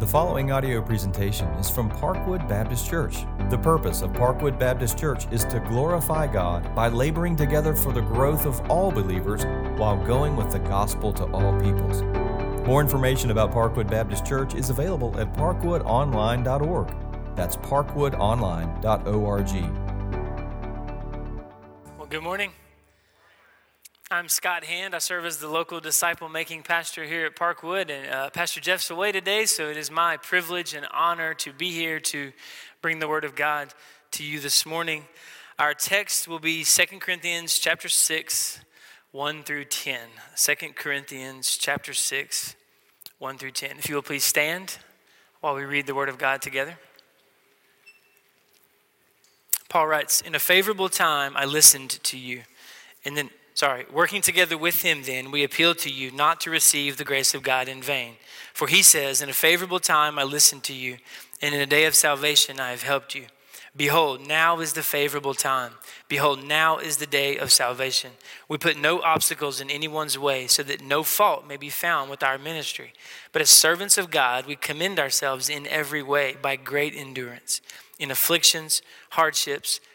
The following audio presentation is from Parkwood Baptist Church. The purpose of Parkwood Baptist Church is to glorify God by laboring together for the growth of all believers while going with the gospel to all peoples. More information about Parkwood Baptist Church is available at parkwoodonline.org. That's parkwoodonline.org. Well, good morning. I'm Scott Hand. I serve as the local disciple making pastor here at Parkwood, and uh, Pastor Jeff's away today, so it is my privilege and honor to be here to bring the Word of God to you this morning. Our text will be 2 Corinthians chapter 6, 1 through 10. 2 Corinthians chapter 6, 1 through 10. If you will please stand while we read the Word of God together. Paul writes, In a favorable time I listened to you, and then Sorry, working together with him, then, we appeal to you not to receive the grace of God in vain. For he says, In a favorable time I listened to you, and in a day of salvation I have helped you. Behold, now is the favorable time. Behold, now is the day of salvation. We put no obstacles in anyone's way so that no fault may be found with our ministry. But as servants of God, we commend ourselves in every way by great endurance, in afflictions, hardships,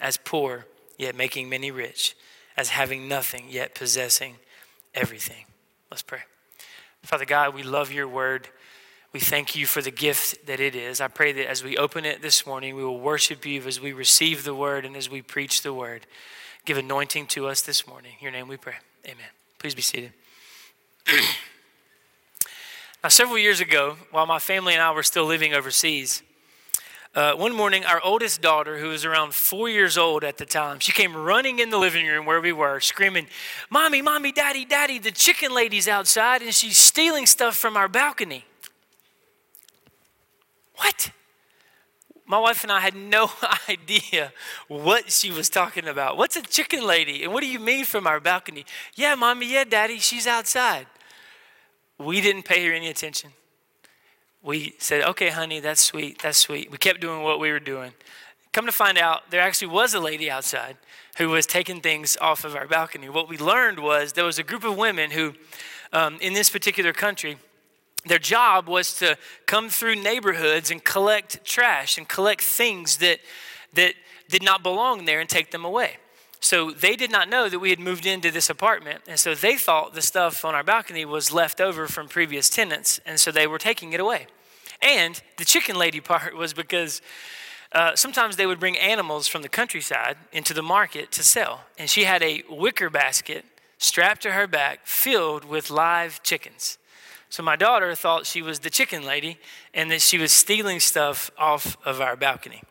as poor, yet making many rich, as having nothing, yet possessing everything. Let's pray. Father God, we love your word. We thank you for the gift that it is. I pray that as we open it this morning, we will worship you as we receive the word and as we preach the word. Give anointing to us this morning. In your name we pray. Amen. Please be seated. now, several years ago, while my family and I were still living overseas, uh, one morning, our oldest daughter, who was around four years old at the time, she came running in the living room where we were, screaming, Mommy, Mommy, Daddy, Daddy, the chicken lady's outside and she's stealing stuff from our balcony. What? My wife and I had no idea what she was talking about. What's a chicken lady? And what do you mean from our balcony? Yeah, Mommy, yeah, Daddy, she's outside. We didn't pay her any attention we said, okay, honey, that's sweet, that's sweet. We kept doing what we were doing. Come to find out, there actually was a lady outside who was taking things off of our balcony. What we learned was there was a group of women who, um, in this particular country, their job was to come through neighborhoods and collect trash and collect things that, that did not belong there and take them away. So they did not know that we had moved into this apartment. And so they thought the stuff on our balcony was left over from previous tenants. And so they were taking it away. And the chicken lady part was because uh, sometimes they would bring animals from the countryside into the market to sell. And she had a wicker basket strapped to her back filled with live chickens. So my daughter thought she was the chicken lady and that she was stealing stuff off of our balcony.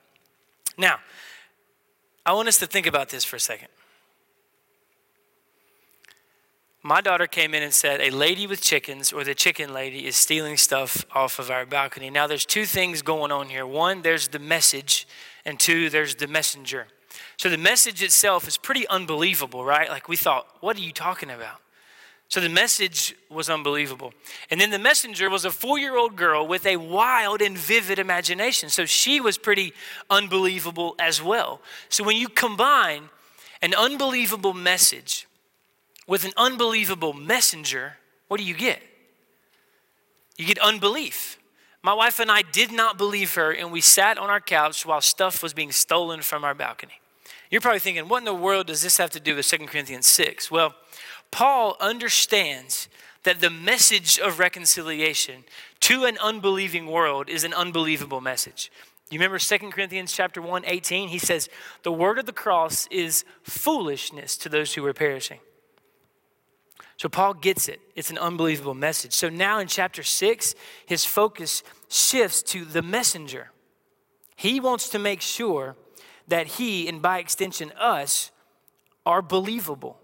Now, I want us to think about this for a second. My daughter came in and said, A lady with chickens, or the chicken lady, is stealing stuff off of our balcony. Now, there's two things going on here. One, there's the message, and two, there's the messenger. So the message itself is pretty unbelievable, right? Like we thought, What are you talking about? So the message was unbelievable. And then the messenger was a four year old girl with a wild and vivid imagination. So she was pretty unbelievable as well. So when you combine an unbelievable message with an unbelievable messenger, what do you get? You get unbelief. My wife and I did not believe her, and we sat on our couch while stuff was being stolen from our balcony. You're probably thinking, what in the world does this have to do with 2 Corinthians 6? Well, Paul understands that the message of reconciliation to an unbelieving world is an unbelievable message. You remember 2 Corinthians chapter 1, 18? He says, The word of the cross is foolishness to those who are perishing. So Paul gets it. It's an unbelievable message. So now in chapter 6, his focus shifts to the messenger. He wants to make sure that he, and by extension us, are believable.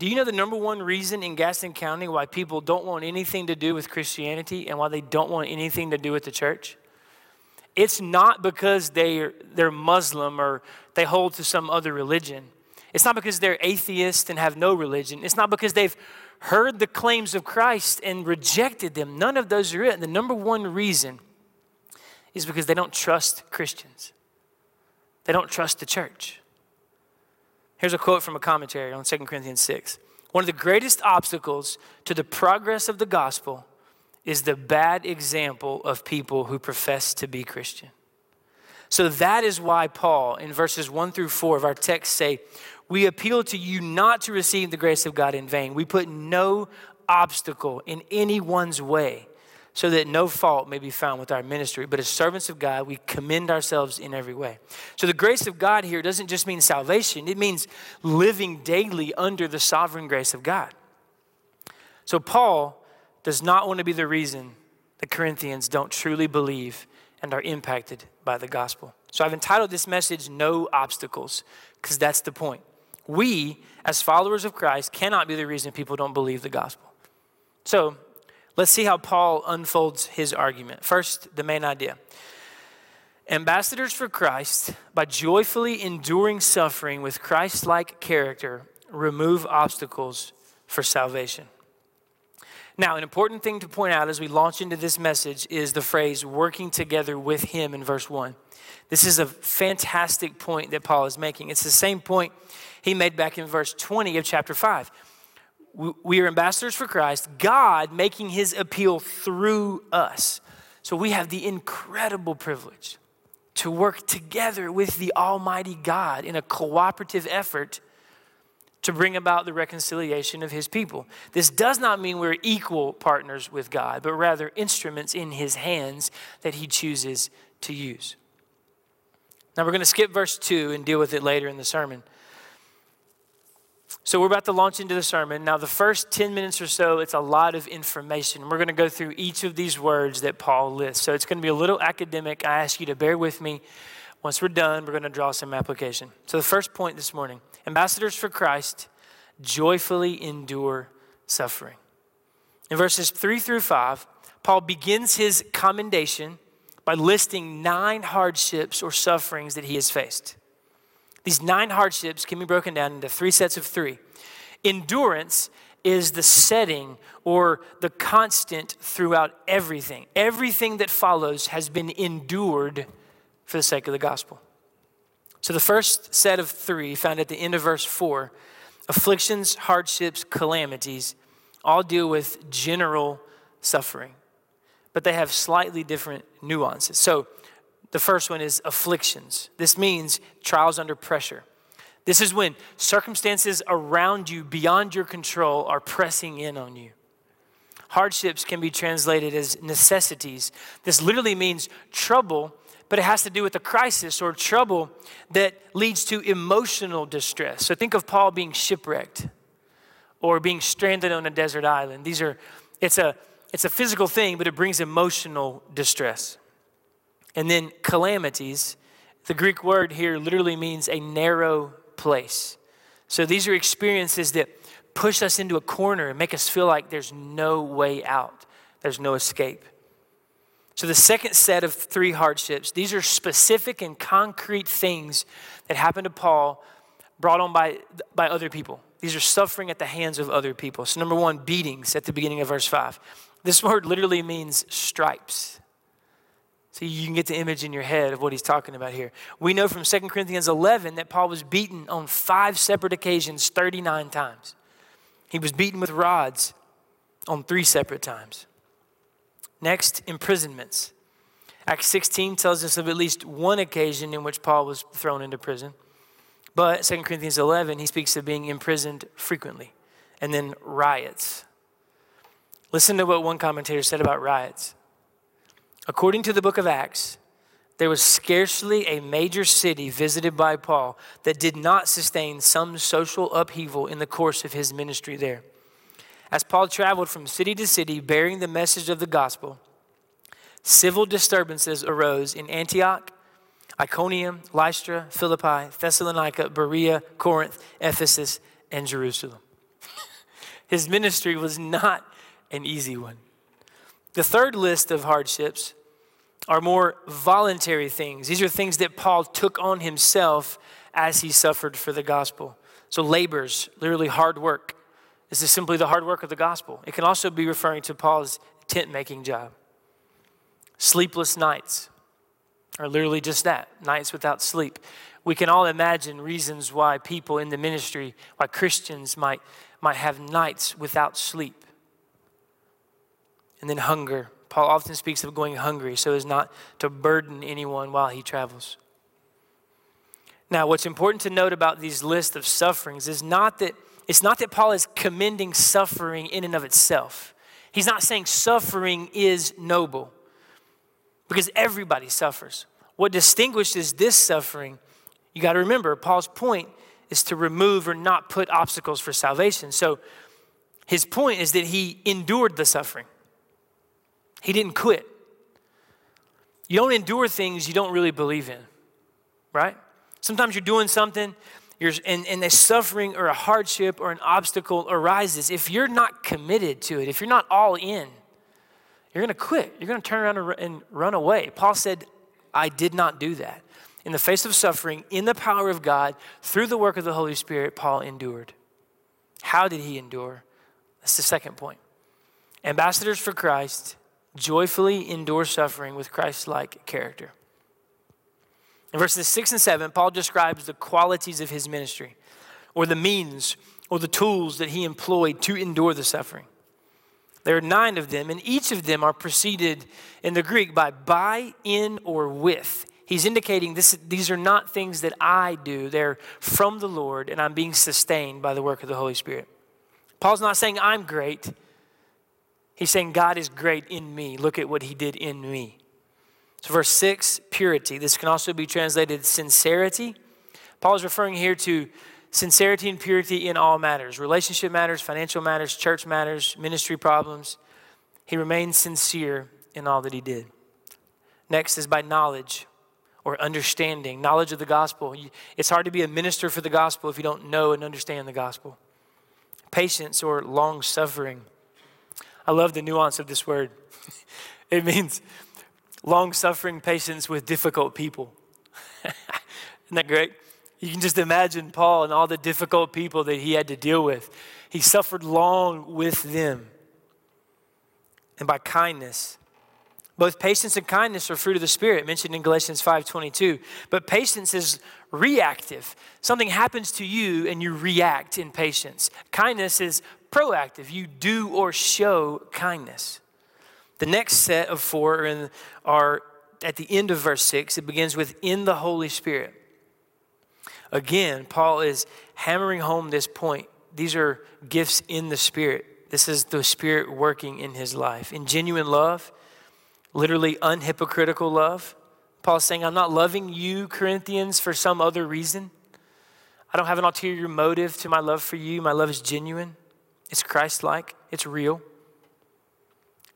Do you know the number one reason in Gaston County why people don't want anything to do with Christianity and why they don't want anything to do with the church? It's not because they're, they're Muslim or they hold to some other religion. It's not because they're atheist and have no religion. It's not because they've heard the claims of Christ and rejected them. None of those are it. The number one reason is because they don't trust Christians, they don't trust the church. Here's a quote from a commentary on 2 Corinthians 6. One of the greatest obstacles to the progress of the gospel is the bad example of people who profess to be Christian. So that is why Paul, in verses 1 through 4 of our text, say, We appeal to you not to receive the grace of God in vain. We put no obstacle in anyone's way so that no fault may be found with our ministry. But as servants of God, we commend ourselves in every way. So the grace of God here doesn't just mean salvation, it means living daily under the sovereign grace of God. So Paul does not want to be the reason the Corinthians don't truly believe and are impacted by the gospel. So I've entitled this message No Obstacles, because that's the point. We, as followers of Christ, cannot be the reason people don't believe the gospel. So Let's see how Paul unfolds his argument. First, the main idea. Ambassadors for Christ, by joyfully enduring suffering with Christ like character, remove obstacles for salvation. Now, an important thing to point out as we launch into this message is the phrase working together with Him in verse 1. This is a fantastic point that Paul is making. It's the same point he made back in verse 20 of chapter 5 we are ambassadors for Christ, God making his appeal through us. So we have the incredible privilege to work together with the Almighty God in a cooperative effort to bring about the reconciliation of his people. This does not mean we're equal partners with God, but rather instruments in his hands that he chooses to use. Now we're going to skip verse 2 and deal with it later in the sermon. So, we're about to launch into the sermon. Now, the first 10 minutes or so, it's a lot of information. We're going to go through each of these words that Paul lists. So, it's going to be a little academic. I ask you to bear with me. Once we're done, we're going to draw some application. So, the first point this morning ambassadors for Christ joyfully endure suffering. In verses 3 through 5, Paul begins his commendation by listing nine hardships or sufferings that he has faced. These nine hardships can be broken down into three sets of three. Endurance is the setting or the constant throughout everything. Everything that follows has been endured for the sake of the gospel. So the first set of three, found at the end of verse four afflictions, hardships, calamities, all deal with general suffering, but they have slightly different nuances. So the first one is afflictions. This means trials under pressure. This is when circumstances around you beyond your control are pressing in on you. Hardships can be translated as necessities. This literally means trouble, but it has to do with a crisis or trouble that leads to emotional distress. So think of Paul being shipwrecked or being stranded on a desert island. These are it's a it's a physical thing, but it brings emotional distress. And then calamities, the Greek word here literally means a narrow place. So these are experiences that push us into a corner and make us feel like there's no way out, there's no escape. So, the second set of three hardships, these are specific and concrete things that happened to Paul brought on by, by other people. These are suffering at the hands of other people. So, number one, beatings at the beginning of verse five. This word literally means stripes. So you can get the image in your head of what he's talking about here. We know from 2 Corinthians 11 that Paul was beaten on five separate occasions 39 times. He was beaten with rods on three separate times. Next, imprisonments. Acts 16 tells us of at least one occasion in which Paul was thrown into prison. But 2 Corinthians 11, he speaks of being imprisoned frequently. And then riots. Listen to what one commentator said about riots. According to the book of Acts, there was scarcely a major city visited by Paul that did not sustain some social upheaval in the course of his ministry there. As Paul traveled from city to city bearing the message of the gospel, civil disturbances arose in Antioch, Iconium, Lystra, Philippi, Thessalonica, Berea, Corinth, Ephesus, and Jerusalem. His ministry was not an easy one. The third list of hardships are more voluntary things. These are things that Paul took on himself as he suffered for the gospel. So, labors, literally hard work. This is simply the hard work of the gospel. It can also be referring to Paul's tent making job. Sleepless nights are literally just that nights without sleep. We can all imagine reasons why people in the ministry, why Christians might, might have nights without sleep. And then hunger. Paul often speaks of going hungry so as not to burden anyone while he travels. Now, what's important to note about these lists of sufferings is not that it's not that Paul is commending suffering in and of itself. He's not saying suffering is noble because everybody suffers. What distinguishes this suffering, you got to remember, Paul's point is to remove or not put obstacles for salvation. So his point is that he endured the suffering, he didn't quit. You don't endure things you don't really believe in, right? Sometimes you're doing something you're, and, and a suffering or a hardship or an obstacle arises. If you're not committed to it, if you're not all in, you're going to quit. You're going to turn around and run away. Paul said, I did not do that. In the face of suffering, in the power of God, through the work of the Holy Spirit, Paul endured. How did he endure? That's the second point. Ambassadors for Christ joyfully endure suffering with Christ like character. In verses 6 and 7, Paul describes the qualities of his ministry, or the means, or the tools that he employed to endure the suffering. There are nine of them, and each of them are preceded in the Greek by by, in, or with. He's indicating this, these are not things that I do, they're from the Lord, and I'm being sustained by the work of the Holy Spirit. Paul's not saying I'm great, he's saying God is great in me. Look at what he did in me. So, verse 6, purity. This can also be translated sincerity. Paul is referring here to sincerity and purity in all matters relationship matters, financial matters, church matters, ministry problems. He remained sincere in all that he did. Next is by knowledge or understanding, knowledge of the gospel. It's hard to be a minister for the gospel if you don't know and understand the gospel. Patience or long suffering. I love the nuance of this word. it means long suffering patience with difficult people. Isn't that great? You can just imagine Paul and all the difficult people that he had to deal with. He suffered long with them. And by kindness, both patience and kindness are fruit of the spirit mentioned in galatians 5.22 but patience is reactive something happens to you and you react in patience kindness is proactive you do or show kindness the next set of four are, in, are at the end of verse 6. It begins with, in the Holy Spirit. Again, Paul is hammering home this point. These are gifts in the Spirit. This is the Spirit working in his life. In genuine love, literally unhypocritical love. Paul's saying, I'm not loving you, Corinthians, for some other reason. I don't have an ulterior motive to my love for you. My love is genuine, it's Christ like, it's real.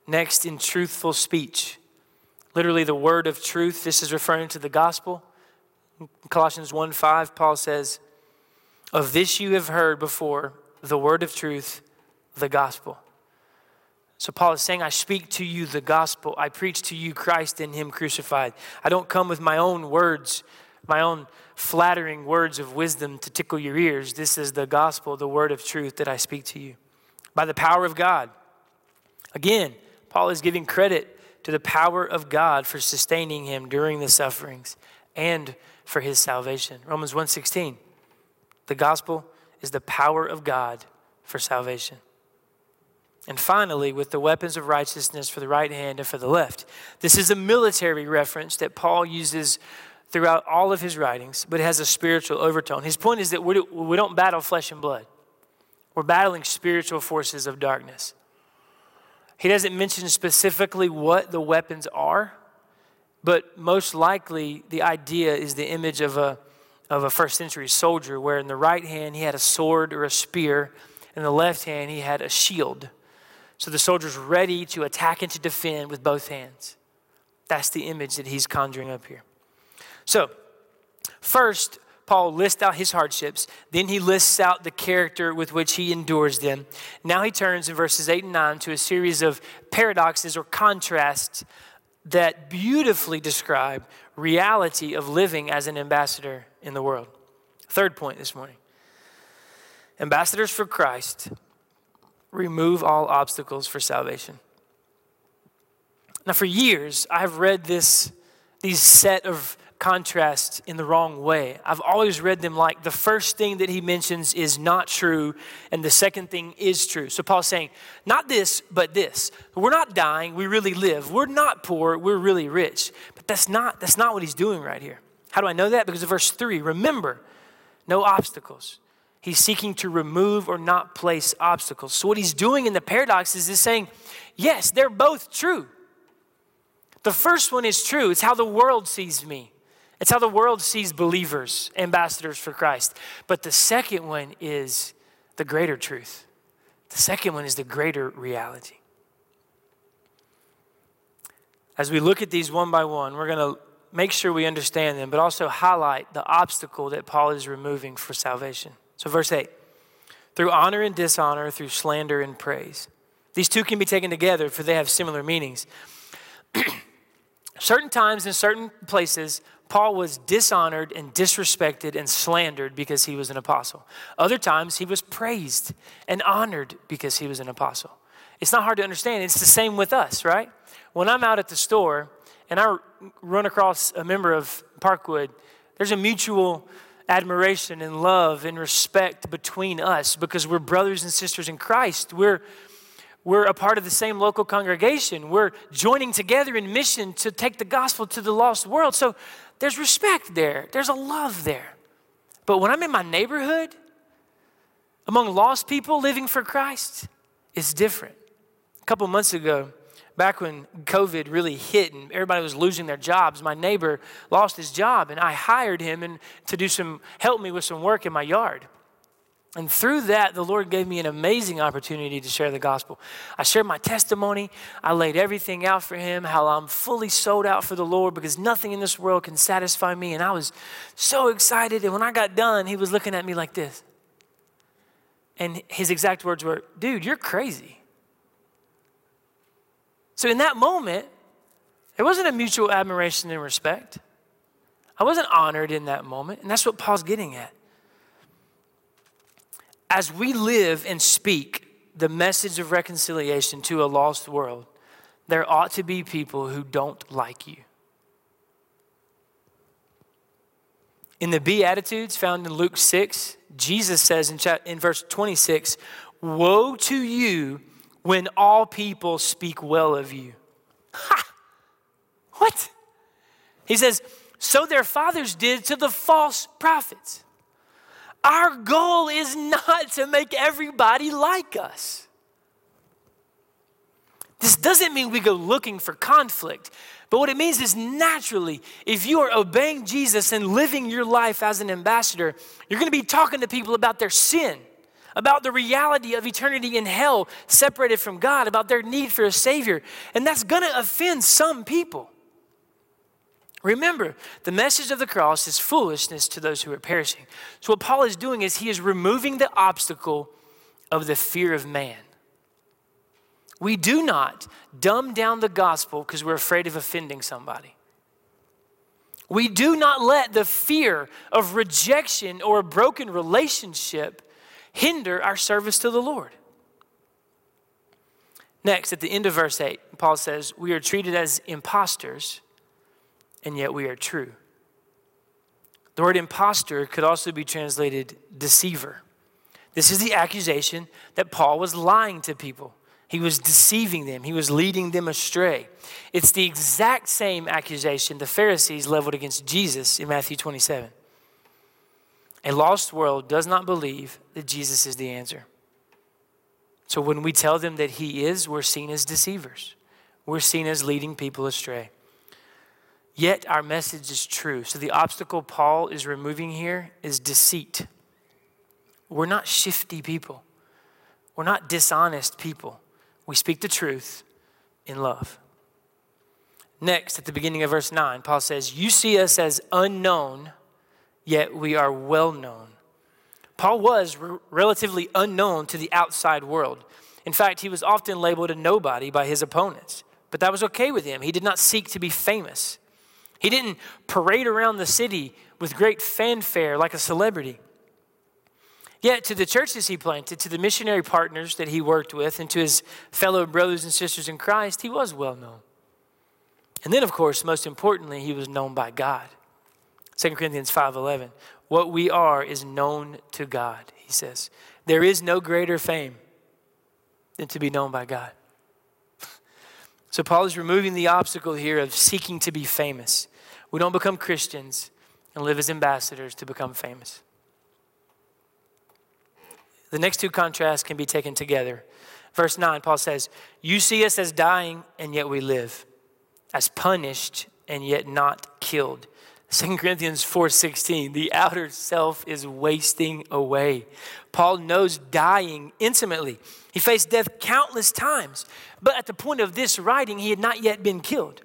Next, in truthful speech. Literally, the word of truth. This is referring to the gospel. In Colossians 1 5, Paul says, Of this you have heard before, the word of truth, the gospel. So Paul is saying, I speak to you the gospel. I preach to you Christ and Him crucified. I don't come with my own words, my own flattering words of wisdom to tickle your ears. This is the gospel, the word of truth that I speak to you. By the power of God. Again, Paul is giving credit to the power of God for sustaining him during the sufferings and for his salvation. Romans 1:16. The gospel is the power of God for salvation. And finally, with the weapons of righteousness for the right hand and for the left. This is a military reference that Paul uses throughout all of his writings, but it has a spiritual overtone. His point is that we don't battle flesh and blood, we're battling spiritual forces of darkness. He doesn't mention specifically what the weapons are, but most likely the idea is the image of a, of a first century soldier, where in the right hand he had a sword or a spear, in the left hand he had a shield. So the soldier's ready to attack and to defend with both hands. That's the image that he's conjuring up here. So, first, Paul lists out his hardships. Then he lists out the character with which he endures them. Now he turns in verses 8 and 9 to a series of paradoxes or contrasts that beautifully describe reality of living as an ambassador in the world. Third point this morning ambassadors for Christ remove all obstacles for salvation. Now, for years, I've read this, these set of contrasts in the wrong way. I've always read them like the first thing that he mentions is not true, and the second thing is true. So Paul's saying, not this, but this. We're not dying, we really live. We're not poor, we're really rich. But that's not, that's not what he's doing right here. How do I know that? Because of verse 3. Remember, no obstacles. He's seeking to remove or not place obstacles. So, what he's doing in the paradox is he's saying, yes, they're both true. The first one is true. It's how the world sees me. It's how the world sees believers, ambassadors for Christ. But the second one is the greater truth. The second one is the greater reality. As we look at these one by one, we're going to make sure we understand them, but also highlight the obstacle that Paul is removing for salvation. So, verse 8 through honor and dishonor, through slander and praise. These two can be taken together, for they have similar meanings. certain times in certain places, Paul was dishonored and disrespected and slandered because he was an apostle. Other times, he was praised and honored because he was an apostle. It's not hard to understand. It's the same with us, right? When I'm out at the store and I run across a member of Parkwood, there's a mutual admiration and love and respect between us because we're brothers and sisters in Christ. We're we're a part of the same local congregation. We're joining together in mission to take the gospel to the lost world. So there's respect there, there's a love there. But when I'm in my neighborhood, among lost people living for Christ, it's different. A couple months ago, back when COVID really hit and everybody was losing their jobs, my neighbor lost his job and I hired him and to do some help me with some work in my yard. And through that, the Lord gave me an amazing opportunity to share the gospel. I shared my testimony. I laid everything out for him, how I'm fully sold out for the Lord because nothing in this world can satisfy me. And I was so excited. And when I got done, he was looking at me like this. And his exact words were, Dude, you're crazy. So in that moment, it wasn't a mutual admiration and respect. I wasn't honored in that moment. And that's what Paul's getting at as we live and speak the message of reconciliation to a lost world, there ought to be people who don't like you. In the Beatitudes found in Luke 6, Jesus says in, in verse 26, Woe to you when all people speak well of you. Ha! What? He says, So their fathers did to the false prophets. Our goal is not to make everybody like us. This doesn't mean we go looking for conflict, but what it means is naturally, if you are obeying Jesus and living your life as an ambassador, you're going to be talking to people about their sin, about the reality of eternity in hell, separated from God, about their need for a Savior. And that's going to offend some people. Remember, the message of the cross is foolishness to those who are perishing. So, what Paul is doing is he is removing the obstacle of the fear of man. We do not dumb down the gospel because we're afraid of offending somebody. We do not let the fear of rejection or a broken relationship hinder our service to the Lord. Next, at the end of verse 8, Paul says, We are treated as impostors and yet we are true. The word impostor could also be translated deceiver. This is the accusation that Paul was lying to people. He was deceiving them, he was leading them astray. It's the exact same accusation the Pharisees leveled against Jesus in Matthew 27. A lost world does not believe that Jesus is the answer. So when we tell them that he is, we're seen as deceivers. We're seen as leading people astray. Yet our message is true. So the obstacle Paul is removing here is deceit. We're not shifty people, we're not dishonest people. We speak the truth in love. Next, at the beginning of verse 9, Paul says, You see us as unknown, yet we are well known. Paul was relatively unknown to the outside world. In fact, he was often labeled a nobody by his opponents, but that was okay with him. He did not seek to be famous. He didn't parade around the city with great fanfare like a celebrity. Yet, to the churches he planted, to the missionary partners that he worked with, and to his fellow brothers and sisters in Christ, he was well known. And then, of course, most importantly, he was known by God. 2 Corinthians 5:11. What we are is known to God, he says. There is no greater fame than to be known by God. So Paul is removing the obstacle here of seeking to be famous. We don't become Christians and live as ambassadors to become famous. The next two contrasts can be taken together. Verse 9, Paul says, You see us as dying, and yet we live, as punished, and yet not killed. 2 Corinthians 4:16 the outer self is wasting away. Paul knows dying intimately. He faced death countless times, but at the point of this writing he had not yet been killed.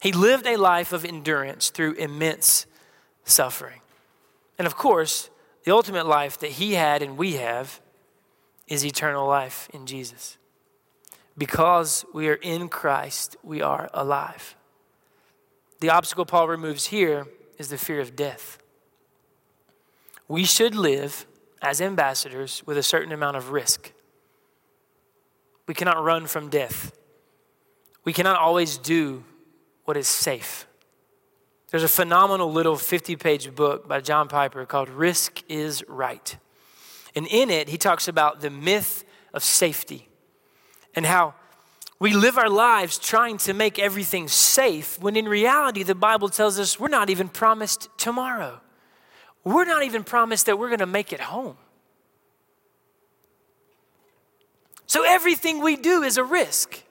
He lived a life of endurance through immense suffering. And of course, the ultimate life that he had and we have is eternal life in Jesus. Because we are in Christ, we are alive. The obstacle Paul removes here is the fear of death. We should live as ambassadors with a certain amount of risk. We cannot run from death. We cannot always do what is safe. There's a phenomenal little 50 page book by John Piper called Risk is Right. And in it, he talks about the myth of safety and how we live our lives trying to make everything safe when in reality, the Bible tells us we're not even promised tomorrow. We're not even promised that we're going to make it home. So everything we do is a risk.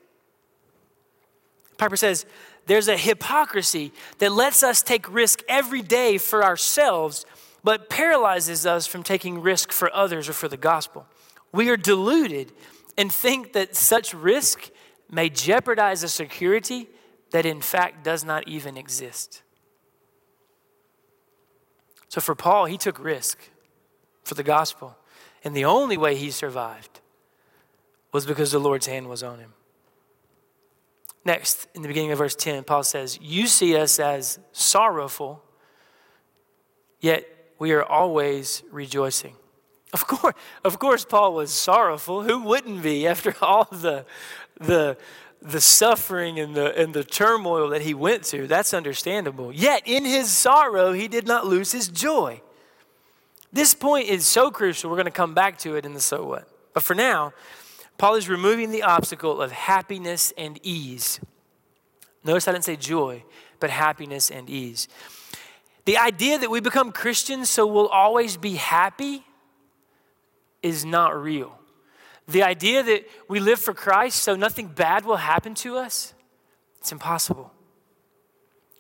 Piper says there's a hypocrisy that lets us take risk every day for ourselves, but paralyzes us from taking risk for others or for the gospel. We are deluded and think that such risk may jeopardize a security that in fact does not even exist. So for Paul, he took risk for the gospel. And the only way he survived was because the Lord's hand was on him. Next, in the beginning of verse 10, Paul says, You see us as sorrowful, yet we are always rejoicing. Of course, of course, Paul was sorrowful. Who wouldn't be after all the, the, the suffering and the, and the turmoil that he went through. That's understandable. Yet, in his sorrow, he did not lose his joy. This point is so crucial. We're going to come back to it in the so what. But for now, Paul is removing the obstacle of happiness and ease. Notice I didn't say joy, but happiness and ease. The idea that we become Christians so we'll always be happy is not real. The idea that we live for Christ so nothing bad will happen to us, it's impossible.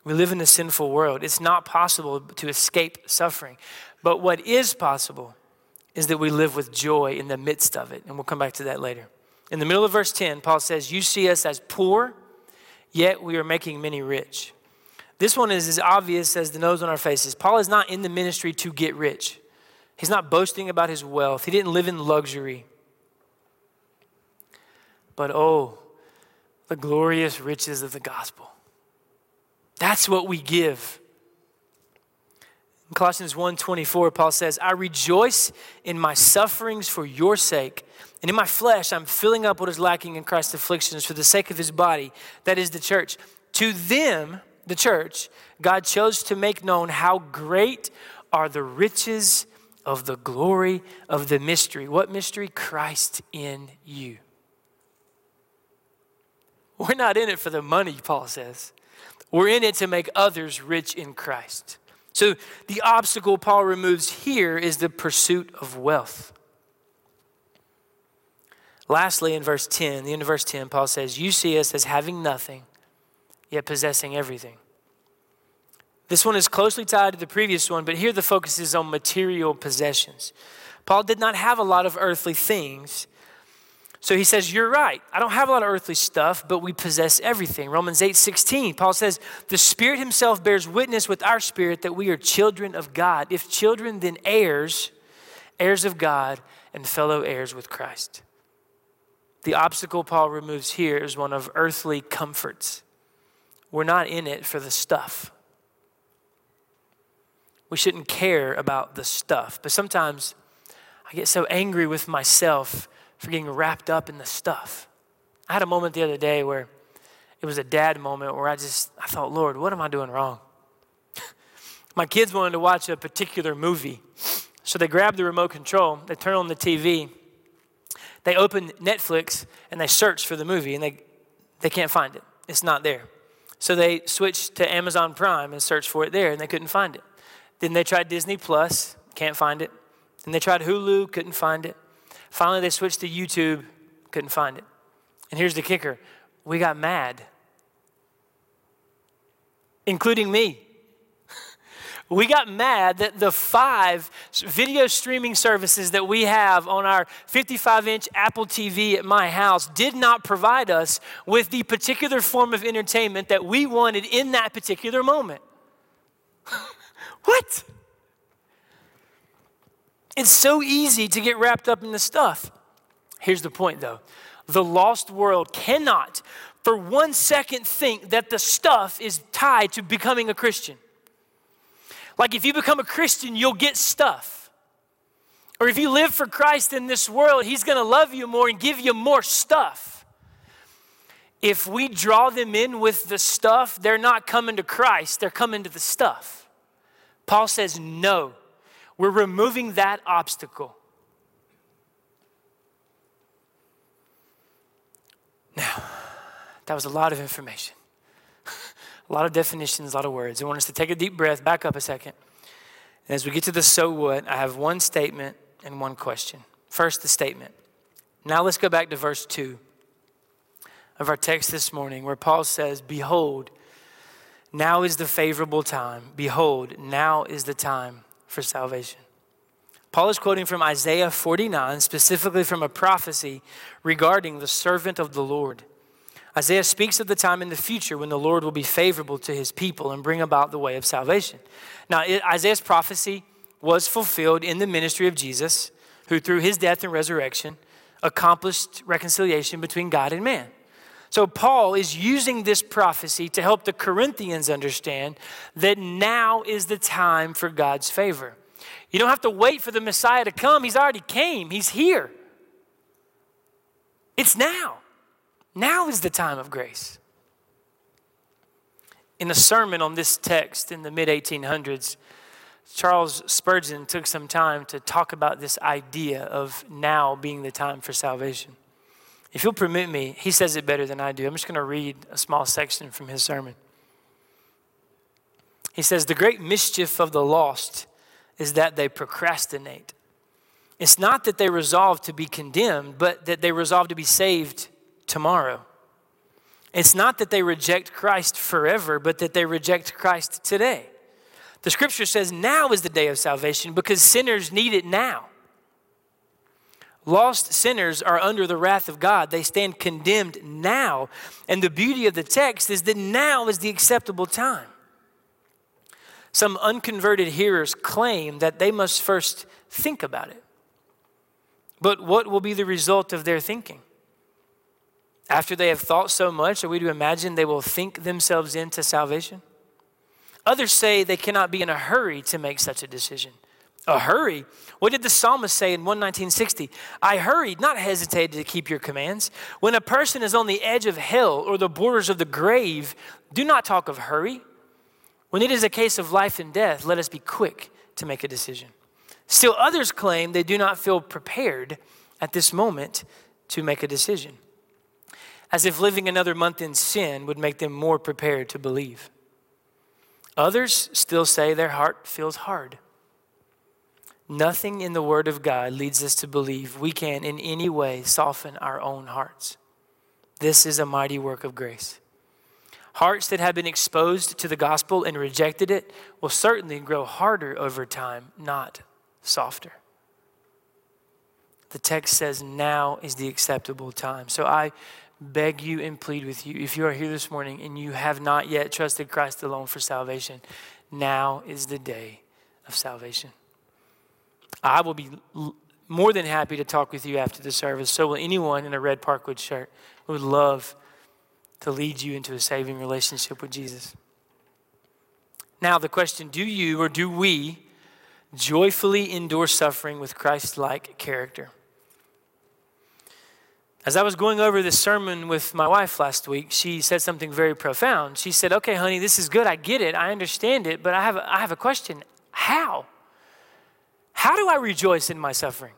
We live in a sinful world. It's not possible to escape suffering. But what is possible is that we live with joy in the midst of it. And we'll come back to that later. In the middle of verse 10, Paul says, You see us as poor, yet we are making many rich. This one is as obvious as the nose on our faces. Paul is not in the ministry to get rich, he's not boasting about his wealth, he didn't live in luxury. But oh, the glorious riches of the gospel. That's what we give. In Colossians 1:24, Paul says, I rejoice in my sufferings for your sake. And in my flesh, I'm filling up what is lacking in Christ's afflictions for the sake of his body, that is the church. To them, the church, God chose to make known how great are the riches of the glory of the mystery. What mystery? Christ in you. We're not in it for the money, Paul says. We're in it to make others rich in Christ. So the obstacle Paul removes here is the pursuit of wealth. Lastly, in verse 10, the end of verse 10, Paul says, You see us as having nothing, yet possessing everything. This one is closely tied to the previous one, but here the focus is on material possessions. Paul did not have a lot of earthly things, So he says, You're right. I don't have a lot of earthly stuff, but we possess everything. Romans 8 16, Paul says, The Spirit Himself bears witness with our spirit that we are children of God. If children, then heirs, heirs of God, and fellow heirs with Christ. The obstacle Paul removes here is one of earthly comforts. We're not in it for the stuff. We shouldn't care about the stuff. But sometimes I get so angry with myself for getting wrapped up in the stuff. I had a moment the other day where it was a dad moment where I just I thought, Lord, what am I doing wrong? My kids wanted to watch a particular movie. So they grab the remote control, they turn on the TV, they open Netflix and they search for the movie and they, they can't find it. It's not there. So they switched to Amazon Prime and searched for it there and they couldn't find it. Then they tried Disney Plus, can't find it. Then they tried Hulu, couldn't find it. Finally, they switched to YouTube, couldn't find it. And here's the kicker we got mad, including me. We got mad that the five video streaming services that we have on our 55 inch Apple TV at my house did not provide us with the particular form of entertainment that we wanted in that particular moment. what? It's so easy to get wrapped up in the stuff. Here's the point though the lost world cannot for one second think that the stuff is tied to becoming a Christian. Like if you become a Christian, you'll get stuff. Or if you live for Christ in this world, He's gonna love you more and give you more stuff. If we draw them in with the stuff, they're not coming to Christ, they're coming to the stuff. Paul says, no. We're removing that obstacle. Now, that was a lot of information, a lot of definitions, a lot of words. I want us to take a deep breath, back up a second. And as we get to the so what, I have one statement and one question. First, the statement. Now let's go back to verse 2 of our text this morning, where Paul says, Behold, now is the favorable time. Behold, now is the time for salvation. Paul is quoting from Isaiah 49, specifically from a prophecy regarding the servant of the Lord. Isaiah speaks of the time in the future when the Lord will be favorable to his people and bring about the way of salvation. Now, Isaiah's prophecy was fulfilled in the ministry of Jesus, who through his death and resurrection accomplished reconciliation between God and man. So, Paul is using this prophecy to help the Corinthians understand that now is the time for God's favor. You don't have to wait for the Messiah to come, He's already came, He's here. It's now. Now is the time of grace. In a sermon on this text in the mid 1800s, Charles Spurgeon took some time to talk about this idea of now being the time for salvation. If you'll permit me, he says it better than I do. I'm just going to read a small section from his sermon. He says, The great mischief of the lost is that they procrastinate. It's not that they resolve to be condemned, but that they resolve to be saved tomorrow. It's not that they reject Christ forever, but that they reject Christ today. The scripture says now is the day of salvation because sinners need it now. Lost sinners are under the wrath of God. They stand condemned now. And the beauty of the text is that now is the acceptable time. Some unconverted hearers claim that they must first think about it. But what will be the result of their thinking? After they have thought so much, are we to imagine they will think themselves into salvation? Others say they cannot be in a hurry to make such a decision. A hurry? What did the psalmist say in 11960? I hurried, not hesitated to keep your commands. When a person is on the edge of hell or the borders of the grave, do not talk of hurry. When it is a case of life and death, let us be quick to make a decision. Still, others claim they do not feel prepared at this moment to make a decision, as if living another month in sin would make them more prepared to believe. Others still say their heart feels hard. Nothing in the Word of God leads us to believe we can in any way soften our own hearts. This is a mighty work of grace. Hearts that have been exposed to the gospel and rejected it will certainly grow harder over time, not softer. The text says, now is the acceptable time. So I beg you and plead with you, if you are here this morning and you have not yet trusted Christ alone for salvation, now is the day of salvation. I will be more than happy to talk with you after the service. So will anyone in a red Parkwood shirt who would love to lead you into a saving relationship with Jesus. Now, the question do you or do we joyfully endure suffering with Christ like character? As I was going over this sermon with my wife last week, she said something very profound. She said, Okay, honey, this is good. I get it. I understand it. But I have, I have a question. How? How do I rejoice in my suffering?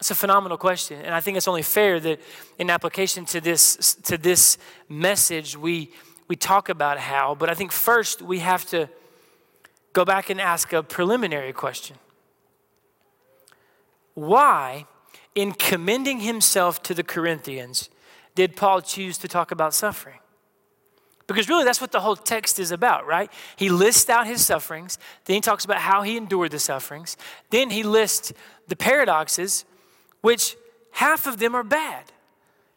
It's a phenomenal question. And I think it's only fair that in application to this, to this message, we, we talk about how. But I think first we have to go back and ask a preliminary question. Why, in commending himself to the Corinthians, did Paul choose to talk about suffering? Because really, that's what the whole text is about, right? He lists out his sufferings, then he talks about how he endured the sufferings, then he lists the paradoxes, which half of them are bad.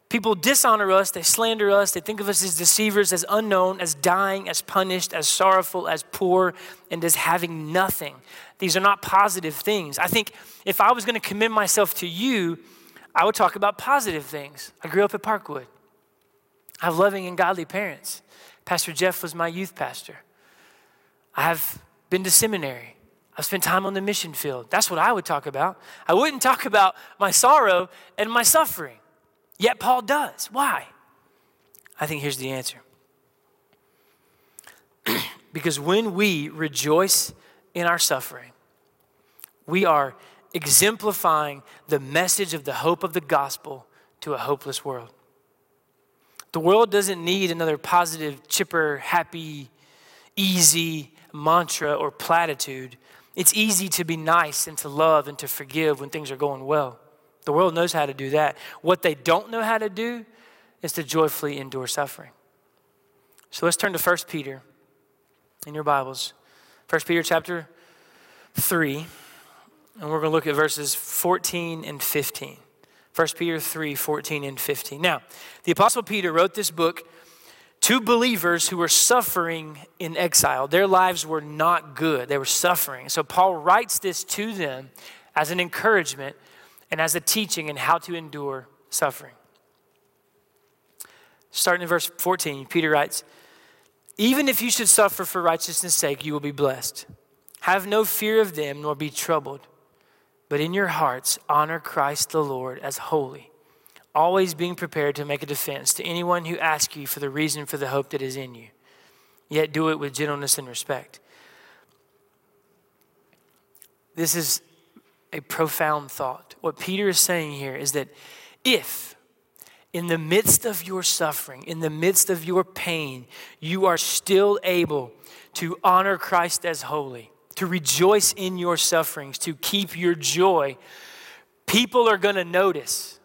People dishonor us, they slander us, they think of us as deceivers, as unknown, as dying, as punished, as sorrowful, as poor, and as having nothing. These are not positive things. I think if I was going to commend myself to you, I would talk about positive things. I grew up at Parkwood. I have loving and godly parents. Pastor Jeff was my youth pastor. I have been to seminary. I've spent time on the mission field. That's what I would talk about. I wouldn't talk about my sorrow and my suffering. Yet Paul does. Why? I think here's the answer. because when we rejoice in our suffering, we are exemplifying the message of the hope of the gospel to a hopeless world. The world doesn't need another positive, chipper, happy, easy mantra or platitude. It's easy to be nice and to love and to forgive when things are going well. The world knows how to do that. What they don't know how to do is to joyfully endure suffering. So let's turn to 1 Peter in your Bibles. 1 Peter chapter 3, and we're going to look at verses 14 and 15. 1 Peter 3, 14 and 15. Now, the Apostle Peter wrote this book to believers who were suffering in exile. Their lives were not good, they were suffering. So Paul writes this to them as an encouragement and as a teaching in how to endure suffering. Starting in verse 14, Peter writes, Even if you should suffer for righteousness' sake, you will be blessed. Have no fear of them, nor be troubled, but in your hearts honor Christ the Lord as holy, always being prepared to make a defense to anyone who asks you for the reason for the hope that is in you. Yet do it with gentleness and respect. This is a profound thought. What Peter is saying here is that if, in the midst of your suffering, in the midst of your pain, you are still able to honor Christ as holy, to rejoice in your sufferings, to keep your joy, people are going to notice.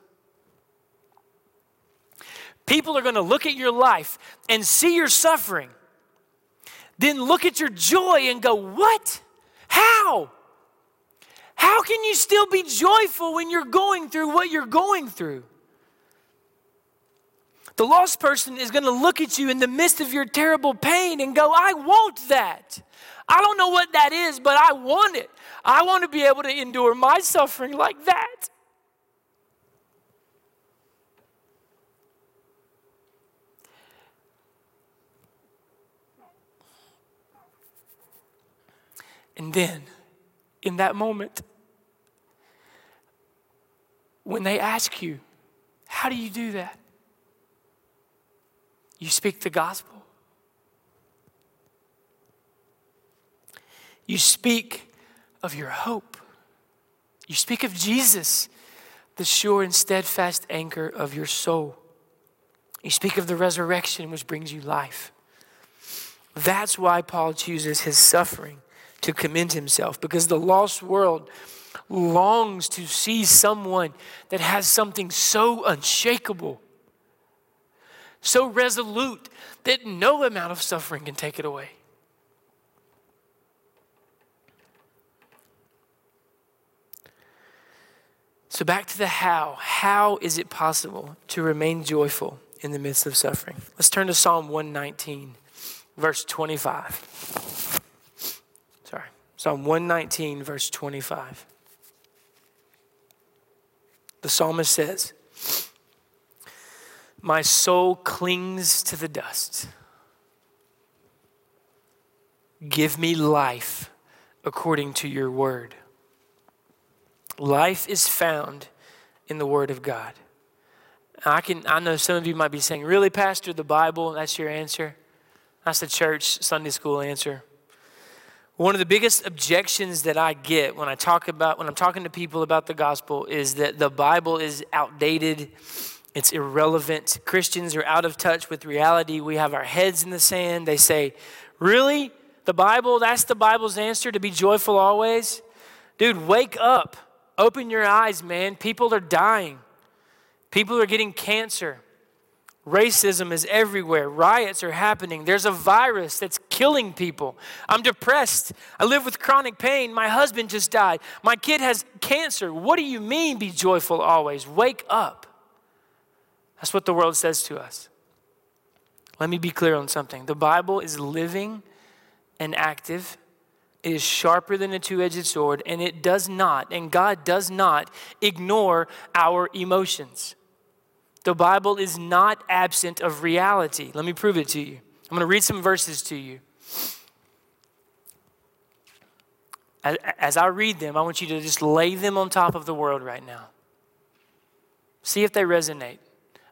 People are going to look at your life and see your suffering, then look at your joy and go, What? How? How can you still be joyful when you're going through what you're going through? The lost person is going to look at you in the midst of your terrible pain and go, I want that. I don't know what that is, but I want it. I want to be able to endure my suffering like that. And then in that moment. When they ask you, How do you do that? You speak the gospel. You speak of your hope. You speak of Jesus, the sure and steadfast anchor of your soul. You speak of the resurrection, which brings you life. That's why Paul chooses his suffering to commend himself because the lost world longs to see someone that has something so unshakable, so resolute that no amount of suffering can take it away. So, back to the how. How is it possible to remain joyful in the midst of suffering? Let's turn to Psalm 119, verse 25. Sorry, Psalm 119, verse 25. The psalmist says, My soul clings to the dust. Give me life according to your word. Life is found in the Word of God. I can I know some of you might be saying, "Really, Pastor, the Bible? That's your answer?" That's the church Sunday school answer. One of the biggest objections that I get when I talk about when I'm talking to people about the gospel is that the Bible is outdated. It's irrelevant. Christians are out of touch with reality. We have our heads in the sand. They say, "Really? The Bible? That's the Bible's answer to be joyful always?" Dude, wake up. Open your eyes, man. People are dying, people are getting cancer. Racism is everywhere. Riots are happening. There's a virus that's killing people. I'm depressed. I live with chronic pain. My husband just died. My kid has cancer. What do you mean, be joyful always? Wake up. That's what the world says to us. Let me be clear on something. The Bible is living and active it is sharper than a two edged sword, and it does not, and God does not ignore our emotions. The Bible is not absent of reality. Let me prove it to you. I'm going to read some verses to you. As I read them, I want you to just lay them on top of the world right now. See if they resonate.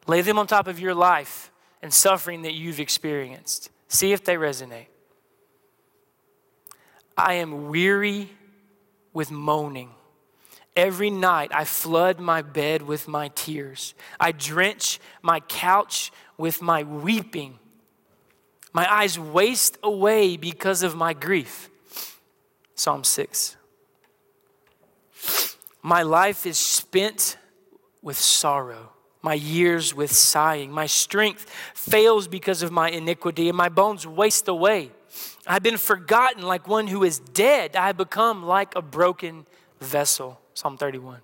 Lay them on top of your life and suffering that you've experienced. See if they resonate. I am weary with moaning. Every night I flood my bed with my tears. I drench my couch with my weeping. My eyes waste away because of my grief. Psalm 6. My life is spent with sorrow, my years with sighing. My strength fails because of my iniquity, and my bones waste away. I've been forgotten like one who is dead. I become like a broken vessel. Psalm 31.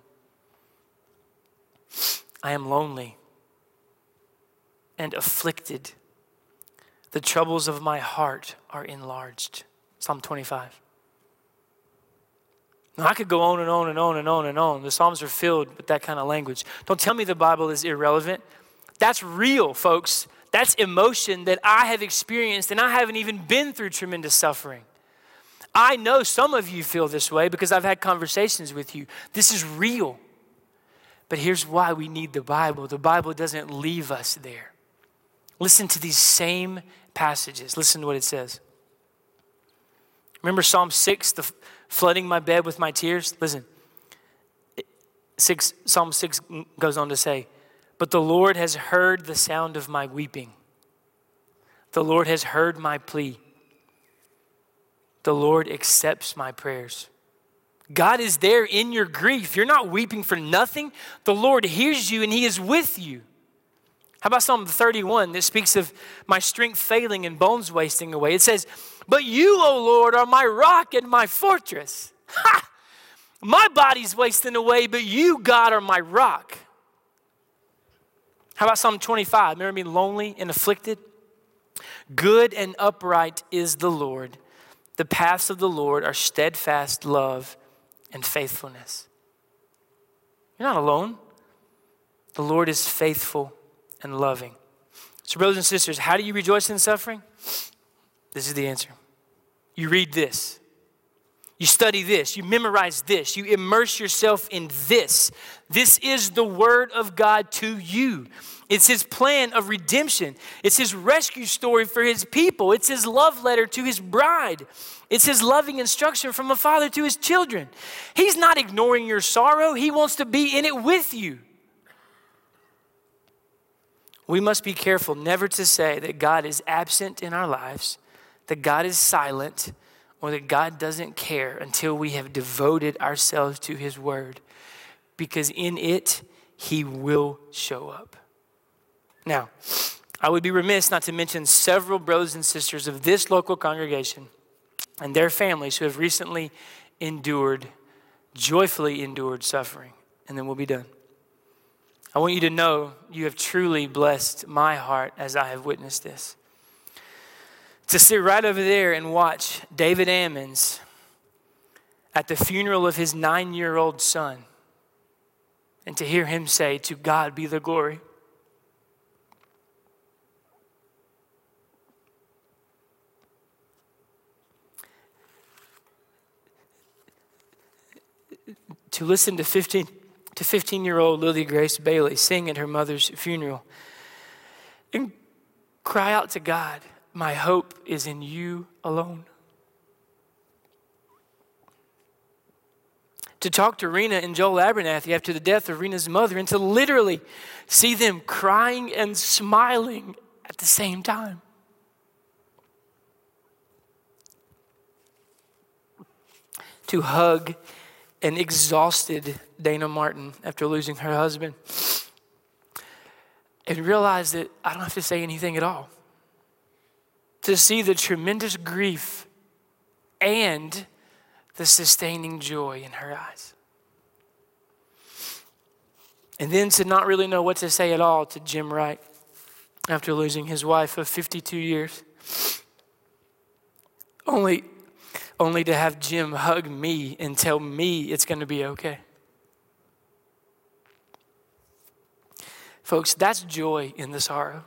I am lonely and afflicted. The troubles of my heart are enlarged. Psalm 25. Now, I could go on and on and on and on and on. The Psalms are filled with that kind of language. Don't tell me the Bible is irrelevant. That's real, folks. That's emotion that I have experienced, and I haven't even been through tremendous suffering. I know some of you feel this way because I've had conversations with you. This is real. But here's why we need the Bible the Bible doesn't leave us there. Listen to these same passages. Listen to what it says. Remember Psalm 6, the flooding my bed with my tears? Listen. Six, Psalm 6 goes on to say, but the Lord has heard the sound of my weeping. The Lord has heard my plea. The Lord accepts my prayers. God is there in your grief. You're not weeping for nothing. The Lord hears you and He is with you. How about Psalm 31 that speaks of my strength failing and bones wasting away? It says, But you, O Lord, are my rock and my fortress. Ha! My body's wasting away, but you, God, are my rock. How about Psalm 25? Remember being lonely and afflicted? Good and upright is the Lord. The paths of the Lord are steadfast love and faithfulness. You're not alone. The Lord is faithful and loving. So, brothers and sisters, how do you rejoice in suffering? This is the answer. You read this. You study this, you memorize this, you immerse yourself in this. This is the Word of God to you. It's His plan of redemption, it's His rescue story for His people, it's His love letter to His bride, it's His loving instruction from a father to His children. He's not ignoring your sorrow, He wants to be in it with you. We must be careful never to say that God is absent in our lives, that God is silent or that God doesn't care until we have devoted ourselves to His Word, because in it, He will show up. Now, I would be remiss not to mention several brothers and sisters of this local congregation and their families who have recently endured, joyfully endured suffering. and then we'll be done. I want you to know you have truly blessed my heart as I have witnessed this. To sit right over there and watch David Ammons at the funeral of his nine year old son and to hear him say, To God be the glory. To listen to 15 to 15 year old Lily Grace Bailey sing at her mother's funeral and cry out to God, My hope is in you alone. To talk to Rena and Joel Abernathy after the death of Rena's mother and to literally see them crying and smiling at the same time. To hug an exhausted Dana Martin after losing her husband and realize that I don't have to say anything at all. To see the tremendous grief and the sustaining joy in her eyes. And then to not really know what to say at all to Jim Wright after losing his wife of 52 years. Only only to have Jim hug me and tell me it's going to be okay. Folks, that's joy in the sorrow.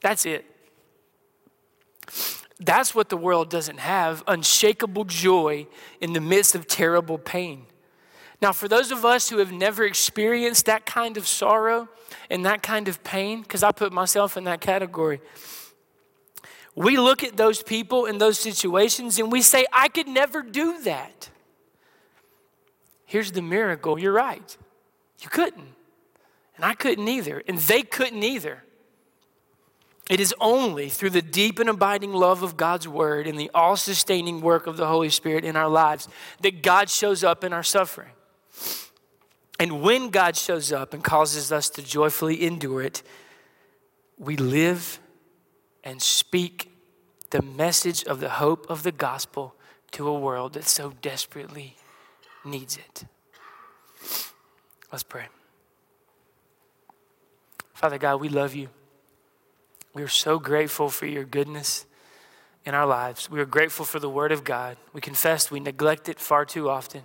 That's it. That's what the world doesn't have unshakable joy in the midst of terrible pain. Now, for those of us who have never experienced that kind of sorrow and that kind of pain, because I put myself in that category, we look at those people in those situations and we say, I could never do that. Here's the miracle you're right. You couldn't. And I couldn't either. And they couldn't either. It is only through the deep and abiding love of God's word and the all sustaining work of the Holy Spirit in our lives that God shows up in our suffering. And when God shows up and causes us to joyfully endure it, we live and speak the message of the hope of the gospel to a world that so desperately needs it. Let's pray. Father God, we love you. We are so grateful for your goodness in our lives. We are grateful for the Word of God. We confess we neglect it far too often.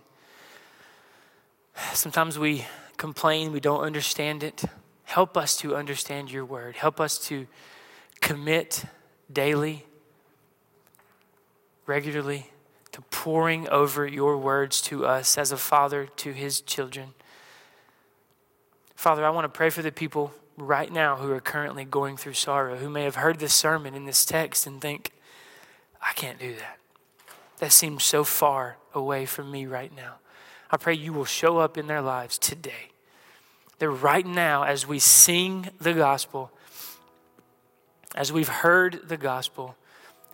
Sometimes we complain, we don't understand it. Help us to understand your Word. Help us to commit daily, regularly, to pouring over your words to us as a father to his children. Father, I want to pray for the people right now who are currently going through sorrow, who may have heard this sermon in this text and think, I can't do that. That seems so far away from me right now. I pray you will show up in their lives today. That right now, as we sing the gospel, as we've heard the gospel,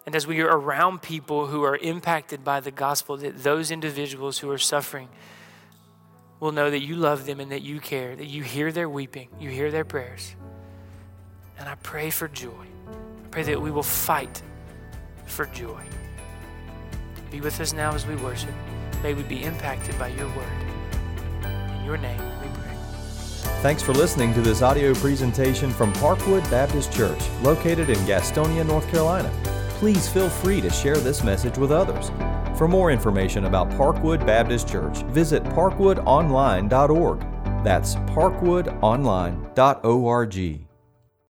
and as we are around people who are impacted by the gospel, that those individuals who are suffering will know that you love them and that you care, that you hear their weeping, you hear their prayers. And I pray for joy. I pray that we will fight for joy. Be with us now as we worship. May we be impacted by your word. In your name we pray. Thanks for listening to this audio presentation from Parkwood Baptist Church, located in Gastonia, North Carolina. Please feel free to share this message with others. For more information about Parkwood Baptist Church, visit parkwoodonline.org. That's parkwoodonline.org.